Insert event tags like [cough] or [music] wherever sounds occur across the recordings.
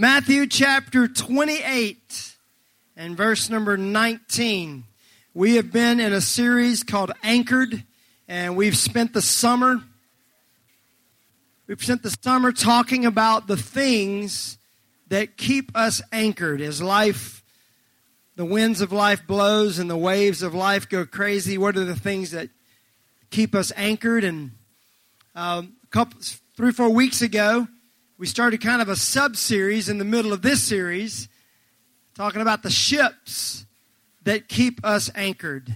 Matthew chapter 28 and verse number 19. We have been in a series called Anchored, and we've spent the summer. We've spent the summer talking about the things that keep us anchored as life, the winds of life blows and the waves of life go crazy. What are the things that keep us anchored? And um, a couple, three, four weeks ago, we started kind of a sub series in the middle of this series talking about the ships that keep us anchored.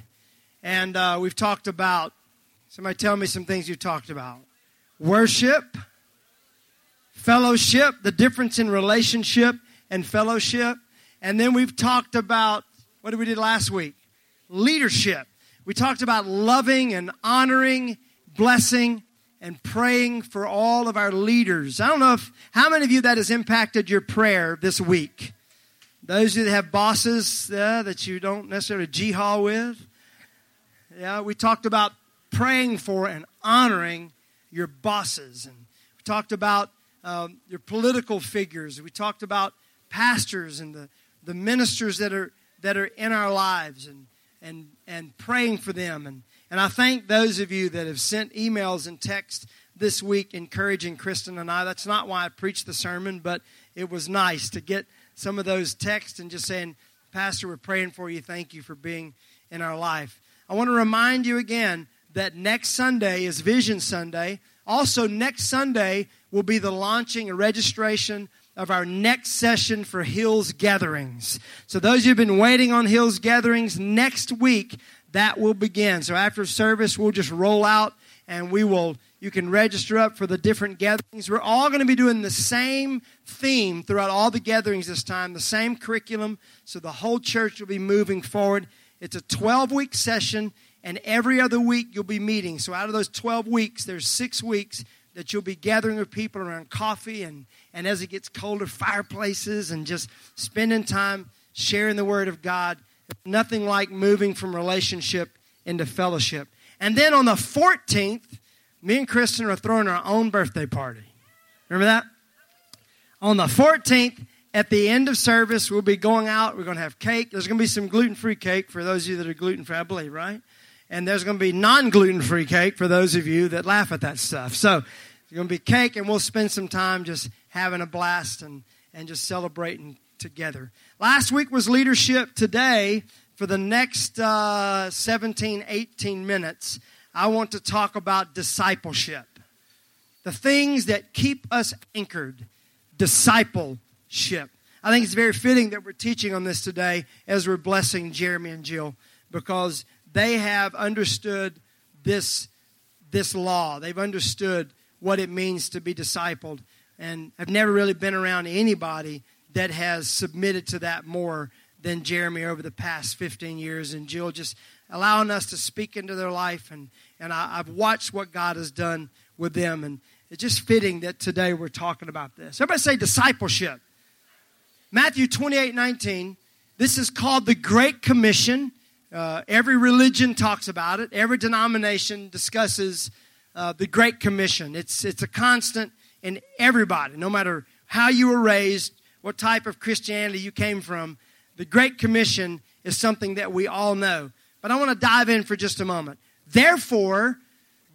And uh, we've talked about, somebody tell me some things you've talked about worship, fellowship, the difference in relationship and fellowship. And then we've talked about, what did we do last week? Leadership. We talked about loving and honoring, blessing, and praying for all of our leaders. I don't know if how many of you that has impacted your prayer this week. Those that have bosses uh, that you don't necessarily jihad with. Yeah, we talked about praying for and honoring your bosses, and we talked about um, your political figures. We talked about pastors and the, the ministers that are that are in our lives, and and and praying for them and and I thank those of you that have sent emails and texts this week encouraging Kristen and I. That's not why I preached the sermon, but it was nice to get some of those texts and just saying, Pastor, we're praying for you. Thank you for being in our life. I want to remind you again that next Sunday is Vision Sunday. Also, next Sunday will be the launching and registration of our next session for Hills Gatherings. So, those of you who've been waiting on Hills Gatherings, next week that will begin. So after service, we'll just roll out and we will, you can register up for the different gatherings. We're all going to be doing the same theme throughout all the gatherings this time, the same curriculum. So the whole church will be moving forward. It's a 12 week session, and every other week you'll be meeting. So out of those 12 weeks, there's six weeks that you'll be gathering with people around coffee and, and as it gets colder, fireplaces and just spending time sharing the Word of God Nothing like moving from relationship into fellowship. And then on the 14th, me and Kristen are throwing our own birthday party. Remember that? On the 14th, at the end of service, we'll be going out. We're going to have cake. There's going to be some gluten free cake for those of you that are gluten free, I believe, right? And there's going to be non gluten free cake for those of you that laugh at that stuff. So it's going to be cake, and we'll spend some time just having a blast and, and just celebrating together. Last week was leadership. Today, for the next uh, 17, 18 minutes, I want to talk about discipleship. The things that keep us anchored. Discipleship. I think it's very fitting that we're teaching on this today as we're blessing Jeremy and Jill because they have understood this, this law. They've understood what it means to be discipled and have never really been around anybody that has submitted to that more than Jeremy over the past 15 years, and Jill just allowing us to speak into their life. And, and I, I've watched what God has done with them, and it's just fitting that today we're talking about this. Everybody say discipleship. Matthew 28 19, this is called the Great Commission. Uh, every religion talks about it, every denomination discusses uh, the Great Commission. It's, it's a constant in everybody, no matter how you were raised, what type of Christianity you came from, the Great Commission is something that we all know. But I want to dive in for just a moment. Therefore,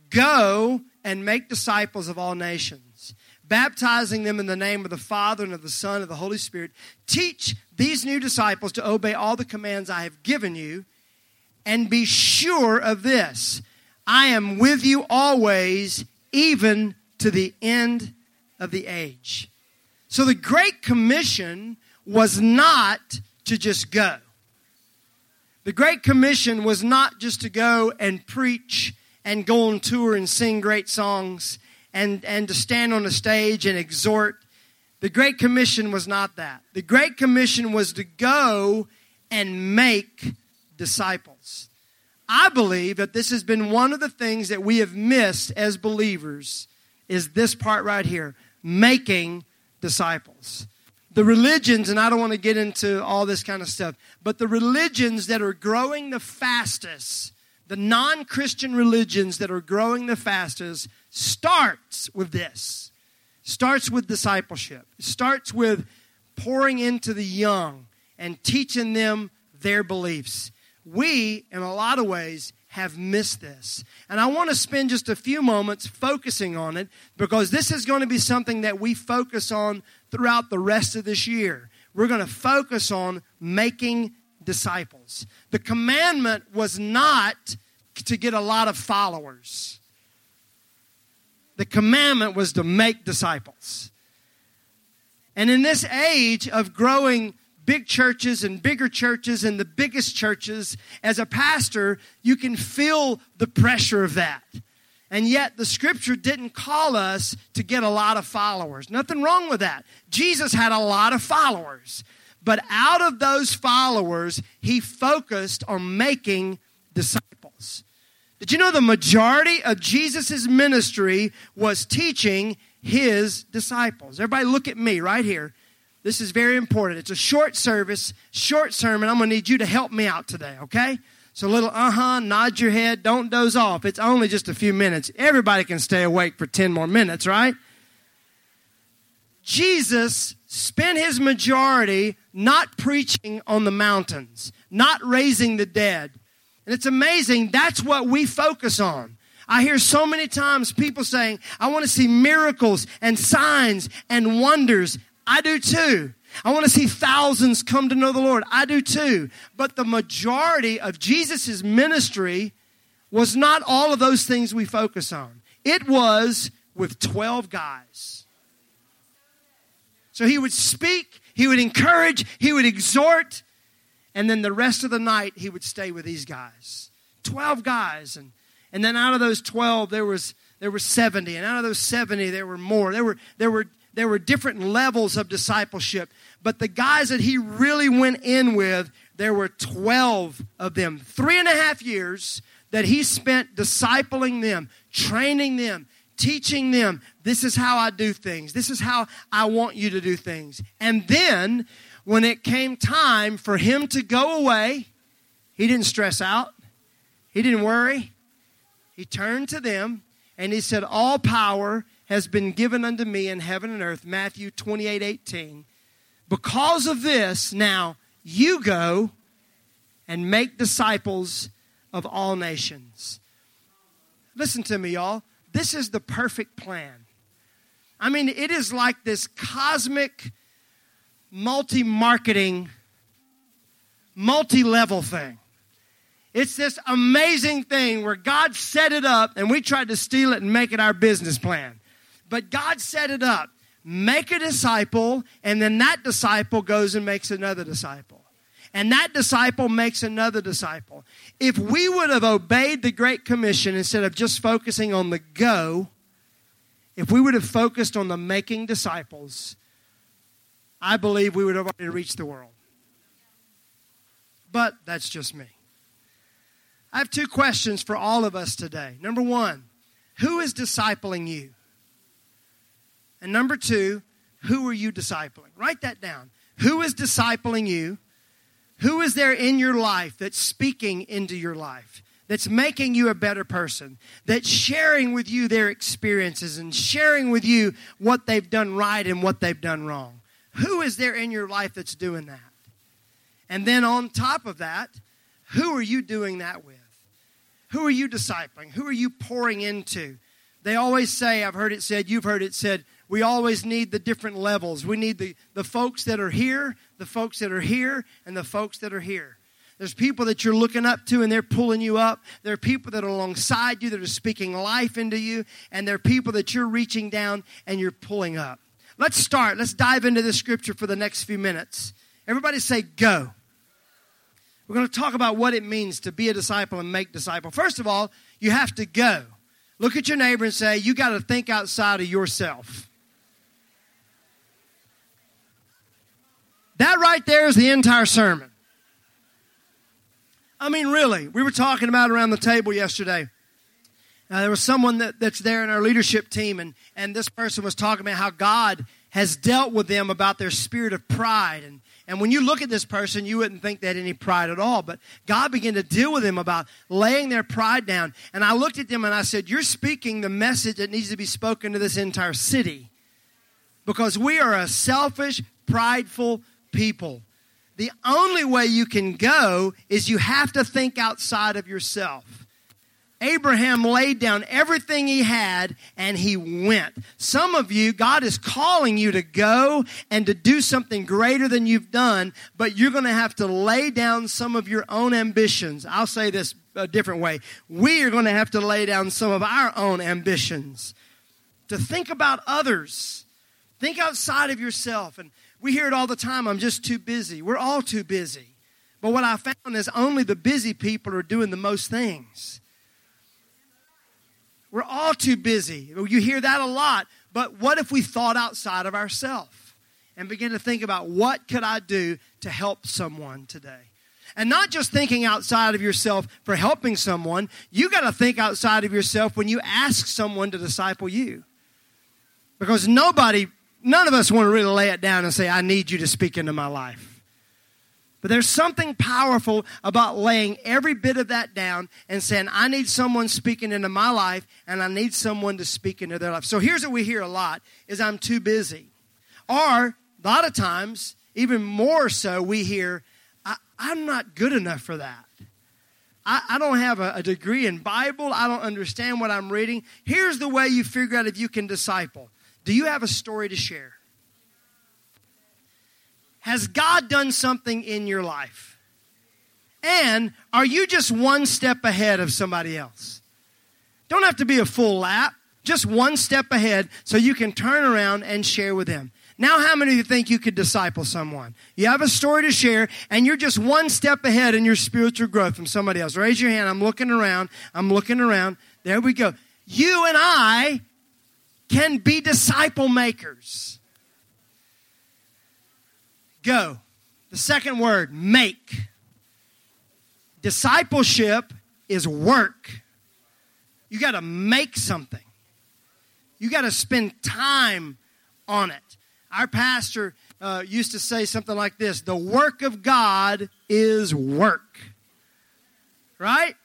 go and make disciples of all nations, baptizing them in the name of the Father and of the Son and of the Holy Spirit. Teach these new disciples to obey all the commands I have given you, and be sure of this I am with you always, even to the end of the age. So the Great Commission was not to just go. The Great Commission was not just to go and preach and go on tour and sing great songs and, and to stand on a stage and exhort. The Great Commission was not that. The Great Commission was to go and make disciples. I believe that this has been one of the things that we have missed as believers is this part right here, making disciples. The religions, and I don't want to get into all this kind of stuff, but the religions that are growing the fastest, the non Christian religions that are growing the fastest, starts with this. Starts with discipleship. Starts with pouring into the young and teaching them their beliefs. We, in a lot of ways, have missed this. And I want to spend just a few moments focusing on it because this is going to be something that we focus on throughout the rest of this year. We're going to focus on making disciples. The commandment was not to get a lot of followers, the commandment was to make disciples. And in this age of growing big churches and bigger churches and the biggest churches, as a pastor, you can feel the pressure of that. And yet, the scripture didn't call us to get a lot of followers. Nothing wrong with that. Jesus had a lot of followers. But out of those followers, he focused on making disciples. Did you know the majority of Jesus' ministry was teaching his disciples? Everybody, look at me right here. This is very important. It's a short service, short sermon. I'm going to need you to help me out today, okay? So a little uh huh, nod your head, don't doze off. It's only just a few minutes. Everybody can stay awake for 10 more minutes, right? Jesus spent his majority not preaching on the mountains, not raising the dead. And it's amazing, that's what we focus on. I hear so many times people saying, I want to see miracles and signs and wonders. I do too. I want to see thousands come to know the Lord. I do too. But the majority of Jesus' ministry was not all of those things we focus on. It was with 12 guys. So he would speak, he would encourage, he would exhort, and then the rest of the night he would stay with these guys. 12 guys. And, and then out of those 12, there was there were 70 and out of those 70 there were more there were there were there were different levels of discipleship. But the guys that he really went in with, there were 12 of them. Three and a half years that he spent discipling them, training them, teaching them this is how I do things. This is how I want you to do things. And then when it came time for him to go away, he didn't stress out. He didn't worry. He turned to them and he said, All power has been given unto me in heaven and earth. Matthew 28 18. Because of this, now you go and make disciples of all nations. Listen to me, y'all. This is the perfect plan. I mean, it is like this cosmic, multi marketing, multi level thing. It's this amazing thing where God set it up and we tried to steal it and make it our business plan. But God set it up. Make a disciple, and then that disciple goes and makes another disciple. And that disciple makes another disciple. If we would have obeyed the Great Commission instead of just focusing on the go, if we would have focused on the making disciples, I believe we would have already reached the world. But that's just me. I have two questions for all of us today. Number one, who is discipling you? And number two, who are you discipling? Write that down. Who is discipling you? Who is there in your life that's speaking into your life? That's making you a better person, that's sharing with you their experiences and sharing with you what they've done right and what they've done wrong. Who is there in your life that's doing that? And then on top of that, who are you doing that with? Who are you discipling? Who are you pouring into? They always say, I've heard it said, you've heard it said, we always need the different levels. We need the, the folks that are here, the folks that are here, and the folks that are here. There's people that you're looking up to and they're pulling you up. There are people that are alongside you that are speaking life into you. And there are people that you're reaching down and you're pulling up. Let's start. Let's dive into the scripture for the next few minutes. Everybody say, go. We're going to talk about what it means to be a disciple and make disciple. First of all, you have to go. Look at your neighbor and say, you got to think outside of yourself. That right there is the entire sermon. I mean, really, we were talking about around the table yesterday. Uh, there was someone that, that's there in our leadership team, and, and this person was talking about how God has dealt with them about their spirit of pride. And, and when you look at this person, you wouldn't think they had any pride at all. But God began to deal with them about laying their pride down. And I looked at them and I said, You're speaking the message that needs to be spoken to this entire city. Because we are a selfish, prideful people. The only way you can go is you have to think outside of yourself. Abraham laid down everything he had and he went. Some of you, God is calling you to go and to do something greater than you've done, but you're going to have to lay down some of your own ambitions. I'll say this a different way. We are going to have to lay down some of our own ambitions to think about others. Think outside of yourself. And we hear it all the time I'm just too busy. We're all too busy. But what I found is only the busy people are doing the most things. We're all too busy. You hear that a lot. But what if we thought outside of ourselves and begin to think about what could I do to help someone today? And not just thinking outside of yourself for helping someone, you got to think outside of yourself when you ask someone to disciple you. Because nobody, none of us want to really lay it down and say, I need you to speak into my life. But there's something powerful about laying every bit of that down and saying, I need someone speaking into my life and I need someone to speak into their life. So here's what we hear a lot is I'm too busy. Or a lot of times, even more so, we hear, I, am not good enough for that. I, I don't have a, a degree in Bible. I don't understand what I'm reading. Here's the way you figure out if you can disciple. Do you have a story to share? Has God done something in your life? And are you just one step ahead of somebody else? Don't have to be a full lap, just one step ahead so you can turn around and share with them. Now, how many of you think you could disciple someone? You have a story to share, and you're just one step ahead in your spiritual growth from somebody else. Raise your hand. I'm looking around. I'm looking around. There we go. You and I can be disciple makers. Go. The second word, make. Discipleship is work. You got to make something. You got to spend time on it. Our pastor uh, used to say something like this The work of God is work. Right?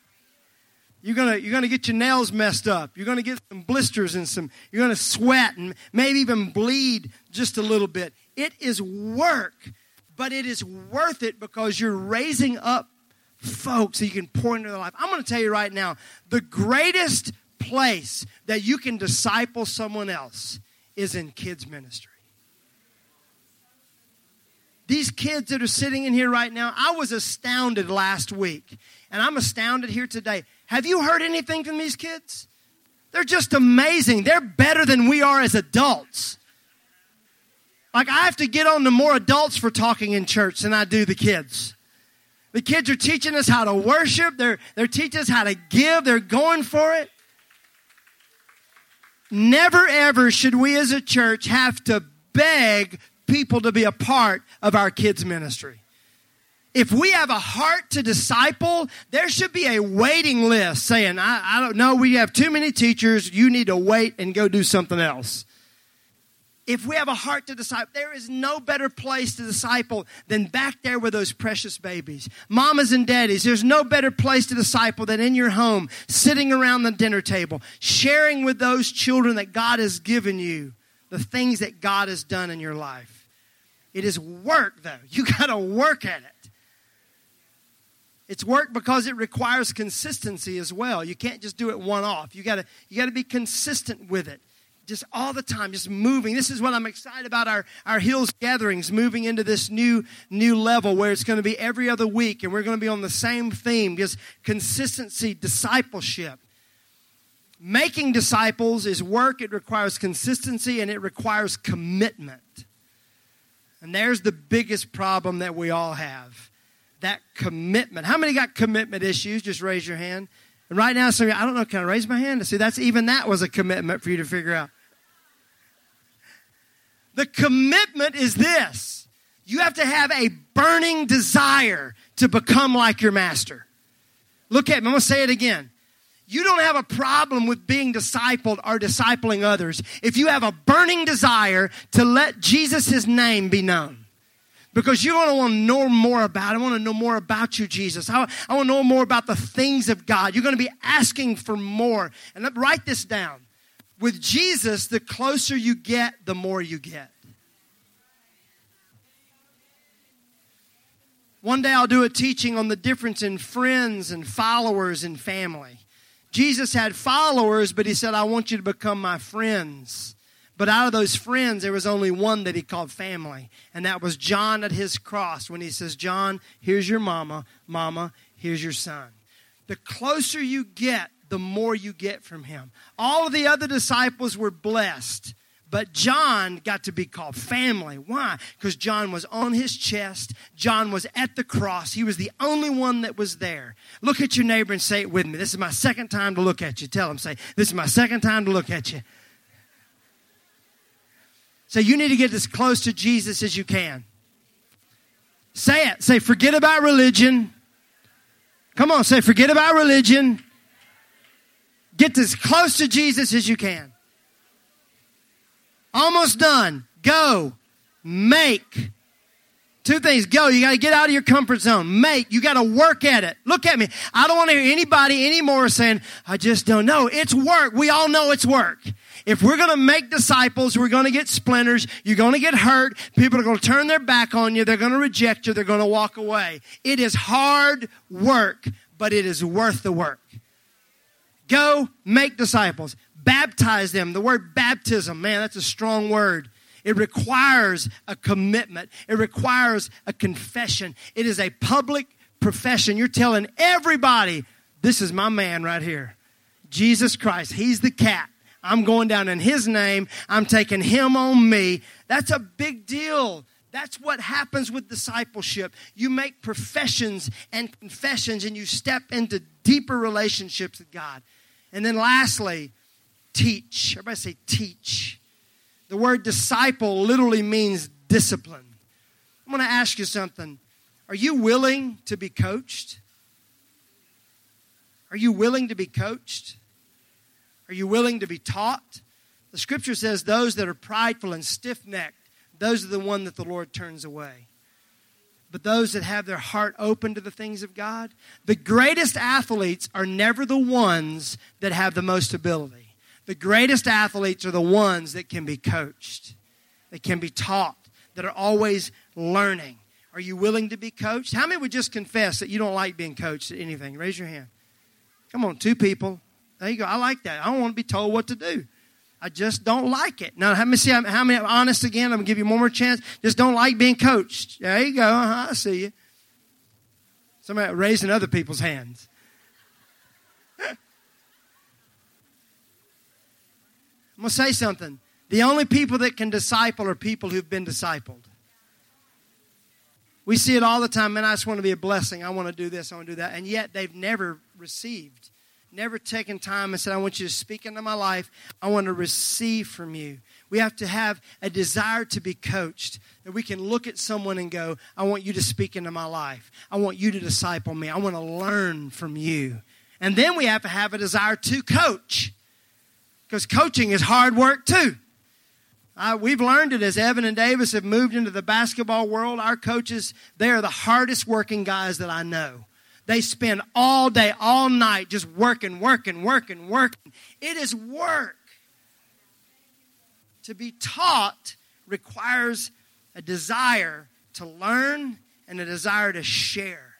You're gonna, you're gonna get your nails messed up. You're gonna get some blisters and some, you're gonna sweat and maybe even bleed just a little bit. It is work, but it is worth it because you're raising up folks that you can pour into their life. I'm to tell you right now the greatest place that you can disciple someone else is in kids' ministry. These kids that are sitting in here right now, I was astounded last week, and I'm astounded here today. Have you heard anything from these kids? They're just amazing. They're better than we are as adults. Like I have to get on to more adults for talking in church than I do the kids. The kids are teaching us how to worship. They're, they're teaching us how to give. They're going for it. Never ever should we as a church have to beg people to be a part of our kids' ministry. If we have a heart to disciple, there should be a waiting list saying, I, I don't know, we have too many teachers. You need to wait and go do something else if we have a heart to disciple, there is no better place to disciple than back there with those precious babies. Mamas and daddies, there's no better place to disciple than in your home, sitting around the dinner table, sharing with those children that God has given you the things that God has done in your life. It is work, though. [laughs] You got to work at it. It's work because it requires consistency as well. You can't just do it one off. You got to you got to be consistent with it just all the time, just moving. This is what I'm excited about our, our Hills gatherings, moving into this new, new level where it's going to be every other week and we're going to be on the same theme, just consistency, discipleship. Making disciples is work, it requires consistency, and it requires commitment. And there's the biggest problem that we all have that commitment. How many got commitment issues? Just raise your hand. And right now, some I don't know, can I raise my hand see? That's even that was a commitment for you to figure out. The commitment is this you have to have a burning desire to become like your master. Look at me, I'm to say it again. You don't have a problem with being discipled or discipling others if you have a burning desire to let Jesus' name be known because you're going to want to know more about. I want to know more about you, Jesus. I, I want to know more about the things of God. You're going to be asking for more. And let, write this down. With Jesus, the closer you get, the more you get. One day I'll do a teaching on the difference in friends and followers and family. Jesus had followers, but he said, I want you to become my friends. But out of those friends, there was only one that he called family, and that was John at his cross when he says, John, here's your mama, mama, here's your son. The closer you get, the more you get from him. All of the other disciples were blessed. But John got to be called family. Why? Because John was on his chest. John was at the cross. He was the only one that was there. Look at your neighbor and say it with me. This is my second time to look at you. Tell him, say, This is my second time to look at you. So you need to get as close to Jesus as you can. Say it. Say, forget about religion. Come on, say, forget about religion. Get as close to Jesus as you can. Almost done. Go. Make. Two things. Go. You got to get out of your comfort zone. Make. You got to work at it. Look at me. I don't want to hear anybody anymore saying, I just don't know. It's work. We all know it's work. If we're going to make disciples, we're going to get splinters. You're going to get hurt. People are going to turn their back on you. They're going to reject you. They're going to walk away. It is hard work, but it is worth the work. Go make disciples. Baptize them. The word baptism, man, that's a strong word. It requires a commitment. It requires a confession. It is a public profession. You're telling everybody, this is my man right here. Jesus Christ. He's the cat. I'm going down in his name. I'm taking him on me. That's a big deal. That's what happens with discipleship. You make professions and confessions and you step into deeper relationships with God. And then lastly, teach. Everybody say teach. The word disciple literally means discipline. I'm going to ask you something. Are you willing to be coached? Are you willing to be coached? Are you willing to be taught? The scripture says those that are prideful and stiff necked, those are the one that the Lord turns away. But those that have their heart open to the things of God, the greatest athletes are never the ones that have the most ability. The greatest athletes are the ones that can be coached, that can be taught, that are always learning. Are you willing to be coached? How many would just confess that you don't like being coached at anything? Raise your hand. Come on, two people. There you go. I like that. I don't want to be told what to do. I just don't like it. Now, let me see how many honest again. I'm going to give you one more chance. Just don't like being coached. There you go. Uh-huh, I see you. Somebody raising other people's hands. Going to say something. The only people that can disciple are people who've been discipled. We see it all the time, man. I just want to be a blessing. I want to do this. I want to do that. And yet they've never received never taken time and said, I want you to speak into my life. I want to receive from you. We have to have a desire to be coached, that we can look at someone and go, I want you to speak into my life. I want you to disciple me. I want to learn from you. And then we have to have a desire to coach, because coaching is hard work too. Uh, we've learned it as Evan and Davis have moved into the basketball world. Our coaches, they are the hardest working guys that I know. They spend all day, all night just working, working, working, working. It is work. To be taught requires a desire to learn and a desire to share.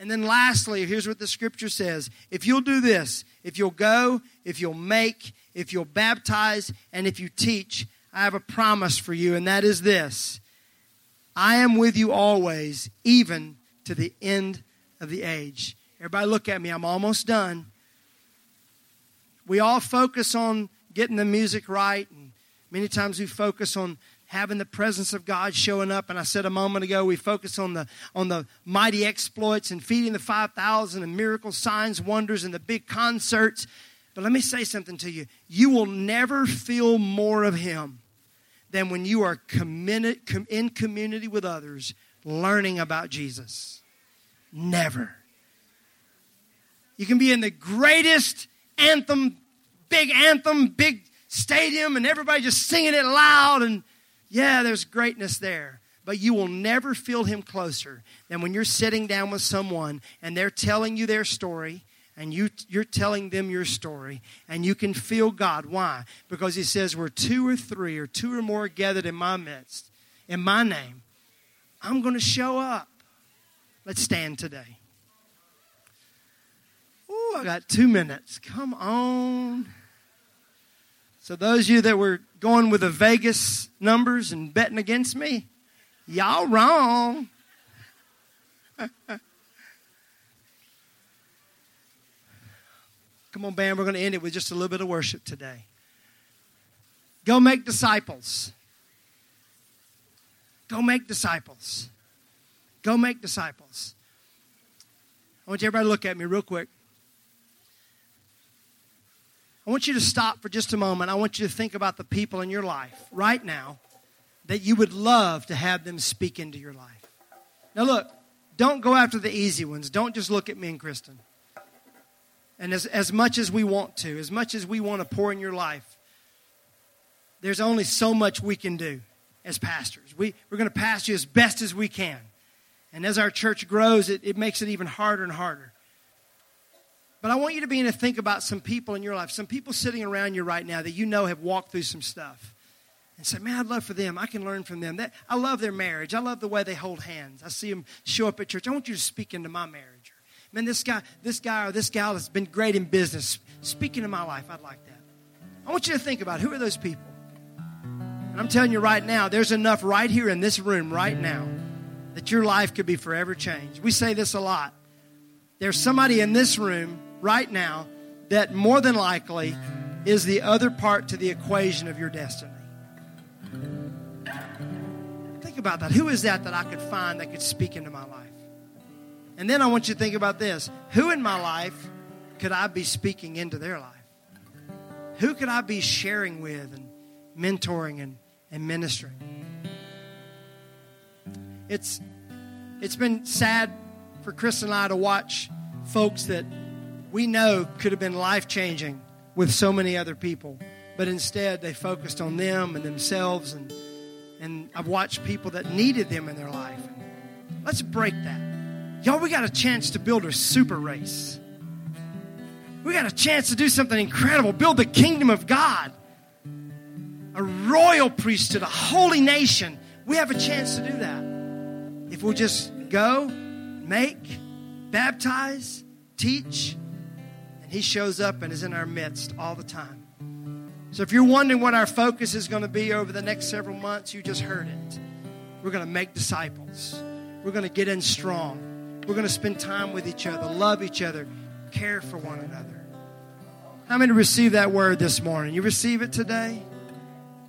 And then lastly, here's what the scripture says if you'll do this, if you'll go, if you'll make, if you'll baptize, and if you teach, I have a promise for you, and that is this I am with you always, even to the end of the age. Everybody, look at me. I'm almost done. We all focus on getting the music right, and many times we focus on having the presence of God showing up. And I said a moment ago, we focus on the on the mighty exploits and feeding the five thousand and miracles, signs, wonders, and the big concerts. But let me say something to you: you will never feel more of Him than when you are committed, in community with others, learning about Jesus. Never. You can be in the greatest anthem, big anthem, big stadium, and everybody just singing it loud, and yeah, there's greatness there. But you will never feel him closer than when you're sitting down with someone and they're telling you their story and you, you're telling them your story, and you can feel God. Why? Because He says, Where two or three or two or more gathered in my midst, in my name, I'm going to show up. Let's stand today. Ooh, I got two minutes. Come on. So, those of you that were going with the Vegas numbers and betting against me, y'all wrong. [laughs] Come on, band, we're going to end it with just a little bit of worship today. Go make disciples. Go make disciples. Go make disciples. I want you everybody to look at me real quick. I want you to stop for just a moment. I want you to think about the people in your life right now that you would love to have them speak into your life. Now, look, don't go after the easy ones. Don't just look at me and Kristen. And as, as much as we want to, as much as we want to pour in your life, there's only so much we can do as pastors. We, we're going to pastor you as best as we can. And as our church grows, it, it makes it even harder and harder. But I want you to begin to think about some people in your life, some people sitting around you right now that you know have walked through some stuff. And say, man, I'd love for them. I can learn from them. That, I love their marriage. I love the way they hold hands. I see them show up at church. I want you to speak into my marriage. Man, this guy, this guy or this gal has been great in business. Speak into my life. I'd like that. I want you to think about who are those people? And I'm telling you right now, there's enough right here in this room right now that your life could be forever changed. We say this a lot. There's somebody in this room right now that more than likely is the other part to the equation of your destiny. Think about that. Who is that that I could find that could speak into my life? And then I want you to think about this who in my life could I be speaking into their life? Who could I be sharing with and mentoring and, and ministering? It's, it's been sad for Chris and I to watch folks that we know could have been life changing with so many other people, but instead they focused on them and themselves. And, and I've watched people that needed them in their life. Let's break that. Y'all, we got a chance to build a super race. We got a chance to do something incredible, build the kingdom of God, a royal priesthood, a holy nation. We have a chance to do that. If we'll just go, make, baptize, teach, he shows up and is in our midst all the time. So if you're wondering what our focus is going to be over the next several months, you just heard it. We're going to make disciples. We're going to get in strong. We're going to spend time with each other, love each other, care for one another. How many receive that word this morning? You receive it today?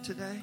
Today?